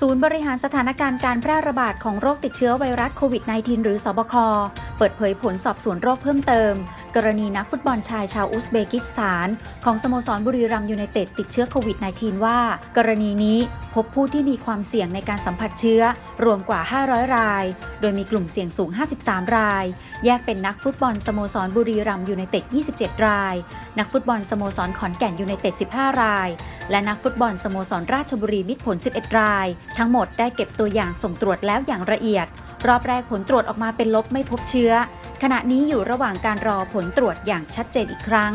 ศูนย์บริหารสถานการณ์การแพร่ระบาดของโรคติดเชื้อไวรัสโควิด -19 หรือสบค เปิดเผยผลสอบสวนโรคเพิ่มเติม กรณีนักฟุตบอลชายชาวอุซเบกิสถาน ของสโมสรบุรีรัมย์ยูไนเต็ดติดเชื้อโควิด -19 ว่า กรณีนี้พบผู้ที่มีความเสี่ยงในการสัมผัสเชื้อ รวมกว่า 500 ราย โดยมีกลุ่มเสี่ยงสูง 53 ราย แยกเป็นนักฟุตบอลสโมสรบุรีรัมย์ยูไนเต็ด 27 ราย นักฟุตบอลสโมสรขอนแก่นยูไนเต็ด 15 ราย และนักฟุตบอลสโมสรราชบุรีมิตรผล 11 ราย ทั้งหมดได้เก็บตัวอย่างส่งตรวจแล้วอย่างละเอียด รอบแรกผลตรวจออกมาเป็นลบไม่พบเชื้อ ขณะนี้อยู่ระหว่างการรอผลตรวจอย่างชัดเจนอีกครั้ง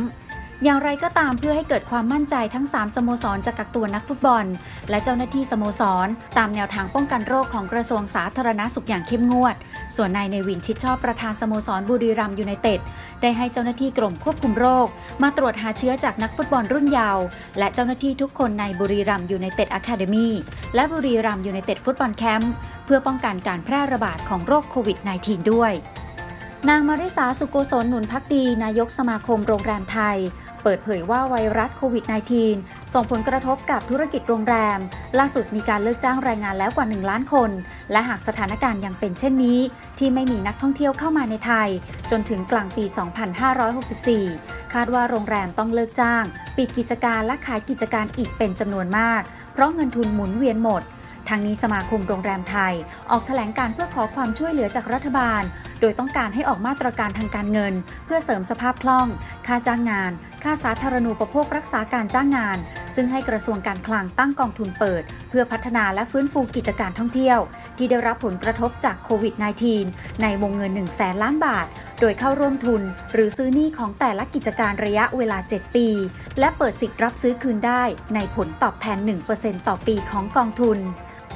อย่างไรก็ตามเพื่อให้เกิดความมั่นใจทั้ง 3 สโมสรจะกักตัวนักฟุตบอล และเจ้าหน้าที่สโมสร ตามแนวทางป้องกันโรคของกระทรวงสาธารณาสุขอย่างเข้มงวด ส่วนนายเนวินชิดชอบประธานสโมสรบุรีรัมยูไนเต็ดได้ให้เจ้าหน้าที่กรมควบคุมโรค มาตรวจหาเชื้อจากนักฟุตบอลรุ่นเยาว์และเจ้าหน้าที่ทุกคนในบุรีรัมยูไนเต็ดอะคาเดมีและบุรีรัมยูไนเต็ดฟุตบอลแคมป์เพื่อป้องกันการแพร่ระบาดของโรคโควิด -19 ด้วย นางมาริสาสุโกศลหนุนภักดีนายกสมาคมโรงแรมไทย เปิดเผยว่าไวรัสโควิด -19 ส่งผลกระทบกับธุรกิจโรงแรม ล่าสุดมีการเลิกจ้างแรงงานแล้วกว่า 1 ล้านคน และหากสถานการณ์ยังเป็นเช่นนี้ ที่ไม่มีนักท่องเที่ยวเข้ามาในไทย จนถึงกลางปี 2564 คาดว่าโรงแรมต้องเลิกจ้าง ปิดกิจการและขายกิจการอีกเป็นจำนวนมาก เพราะเงินทุนหมุนเวียนหมดทางนี้สมาคมโรงแรมไทย ออกแถลงการเพื่อขอความช่วยเหลือจากรัฐบาล โดยต้องการให้ออกมาตรการทางการเงิน เพื่อเสริมสภาพคล่อง ค่าจ้างงาน ค่าสาธารณูปโภครักษาการจ้างงาน ซึ่งให้กระทรวงการคลังตั้งกองทุนเปิด เพื่อพัฒนาและฟื้นฟูกิจการท่องเที่ยว ที่ได้รับผลกระทบจากโควิด -19 ในวงเงิน 1 0 0 0 0แสนล้านบาท โดยเข้าร่วมทุน หรือซื้อหนี้ของแต่ละกิจการระยะเวลา 7 ปี และเปิดสิทธิ์รับซื้อคืนได้ ในผลตอบแทน 1%ต่อปีของกองทุน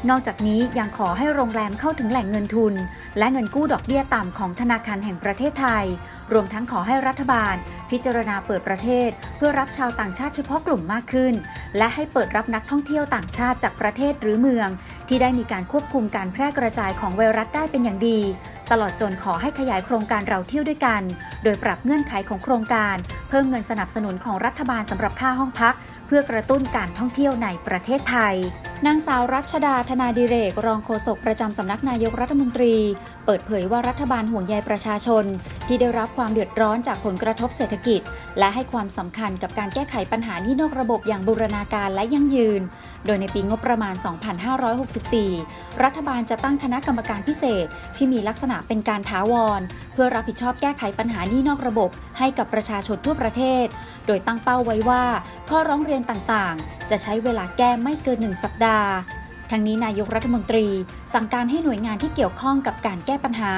นอกจากนี้ยังขอให้โรงแรมเข้าถึงแหล่งเงินทุน และเงินกู้ดอกเบี้ยต่ำของธนาคารแห่งประเทศไทย รวมทั้งขอให้รัฐบาล พิจารณาเปิดประเทศ เพื่อรับชาวต่างชาติเฉพาะกลุ่มมากขึ้น และให้เปิดรับนักท่องเที่ยวต่างชาติจากประเทศหรือเมือง ที่ได้มีการควบคุมการแพร่กระจายของไวรัสได้เป็นอย่างดี ตลอดจนขอให้ขยายโครงการเราเที่ยวด้วยกัน โดยปรับเงื่อนไขของโครงการ เพิ่มเงินสนับสนุนของรัฐบาลสำหรับค่าห้องพัก เพื่อกระตุ้นการท่องเที่ยวในประเทศไทยนางสาวรัชดาธนาดิเรก รองโฆษกประจำสำนักนายกรัฐมนตรี เปิดเผยว่ารัฐบาลห่วงใยประชาชน ที่ได้รับความเดือดร้อนจากผลกระทบเศรษฐกิจ และให้ความสำคัญกับการแก้ไขปัญหานี้นอกระบบอย่างบูรณาการและยั่งยืน โดยในปีงบประมาณ 2564 รัฐบาลจะตั้งคณะกรรมการพิเศษ ที่มีลักษณะเป็นการถาวร เพื่อรับผิดชอบแก้ไขปัญหานี้นอกระบบ ให้กับประชาชนทั่วประเทศ โดยตั้งเป้าไว้ว่า ข้อร้องเรียนต่างๆจะใช้เวลาแก้ไม่เกินหนึ่งสัปดาห์ ทั้งนี้นายกรัฐมนตรี สั่งการให้หน่วยงานที่เกี่ยวข้องกับการแก้ปัญหา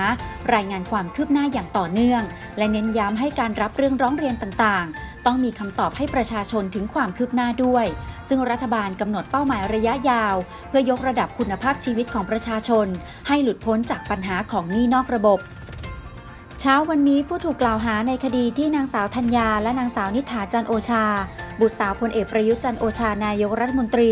รายงานความคืบหน้าอย่างต่อเนื่อง และเน้นย้ำให้การรับเรื่องร้องเรียนต่างๆ ต้องมีคำตอบให้ประชาชนถึงความคืบหน้าด้วย ซึ่งรัฐบาลกำหนดเป้าหมายระยะยาว เพื่อยกระดับคุณภาพชีวิตของประชาชน ให้หลุดพ้นจากปัญหาของหนี้นอกระบบเช้าวันนี้ผู้ถูกกล่าวหาในคดีที่นางสาวธัญญาและนางสาวนิษฐาจันโอชา บุตรสาวพลเอกประยุทธ์จันโอชานายกรัฐมนตรี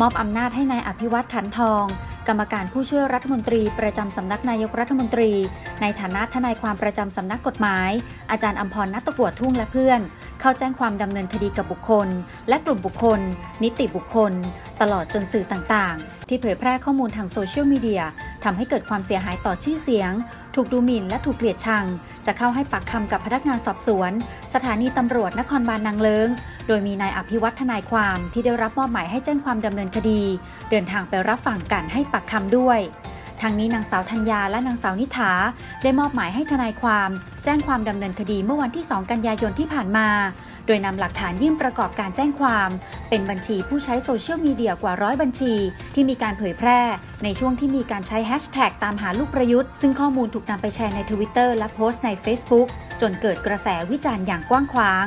มอบอำนาจให้นายอภิวัตขันทอง กรรมการผู้ช่วยรัฐมนตรีประจำสำนักนายกรัฐมนตรี ในฐานะทนายความประจำสำนักกฎหมาย อาจารย์อัมพรนัตตะกวดทุ่งและเพื่อน เข้าแจ้งความดำเนินคดีกับบุคคล และกลุ่มบุคคล นิติบุคคล ตลอดจนสื่อต่างๆ ที่เผยแพร่ข้อมูลทางโซเชียลมีเดียทำให้เกิดความเสียหายต่อชื่อเสียงถูกดูหมิ่นและถูกเกลียดชัง จะเข้าให้ปากคำกับพนักงานสอบสวน สถานีตำรวจนครบาลนางเลิง โดยยมีนายอภิวัฒทนายความที่ได้รับมอบหมายให้แจ้งความดำเนินคดี เดินทางไปรับฟังการให้ปากคำด้วยทางนี้นางสาวธัญญาและนางสาวนิถาได้มอบหมายให้ทนายความ แจ้งความดำเนินคดีเมื่อวันที่ 2 กันยายนที่ผ่านมา โดยนำหลักฐานยื่นประกอบการแจ้งความ เป็นบัญชีผู้ใช้โซเชียลมีเดียกว่าร้อยบัญชี ที่มีการเผยแพร่ ในช่วงที่มีการใช้แฮชแท็กตามหาลูกประยุทธ์ ซึ่งข้อมูลถูกนำไปแชร์ใน Twitter และโพสต์ใน Facebook จนเกิดกระแสวิจารณ์อย่างกว้างขวาง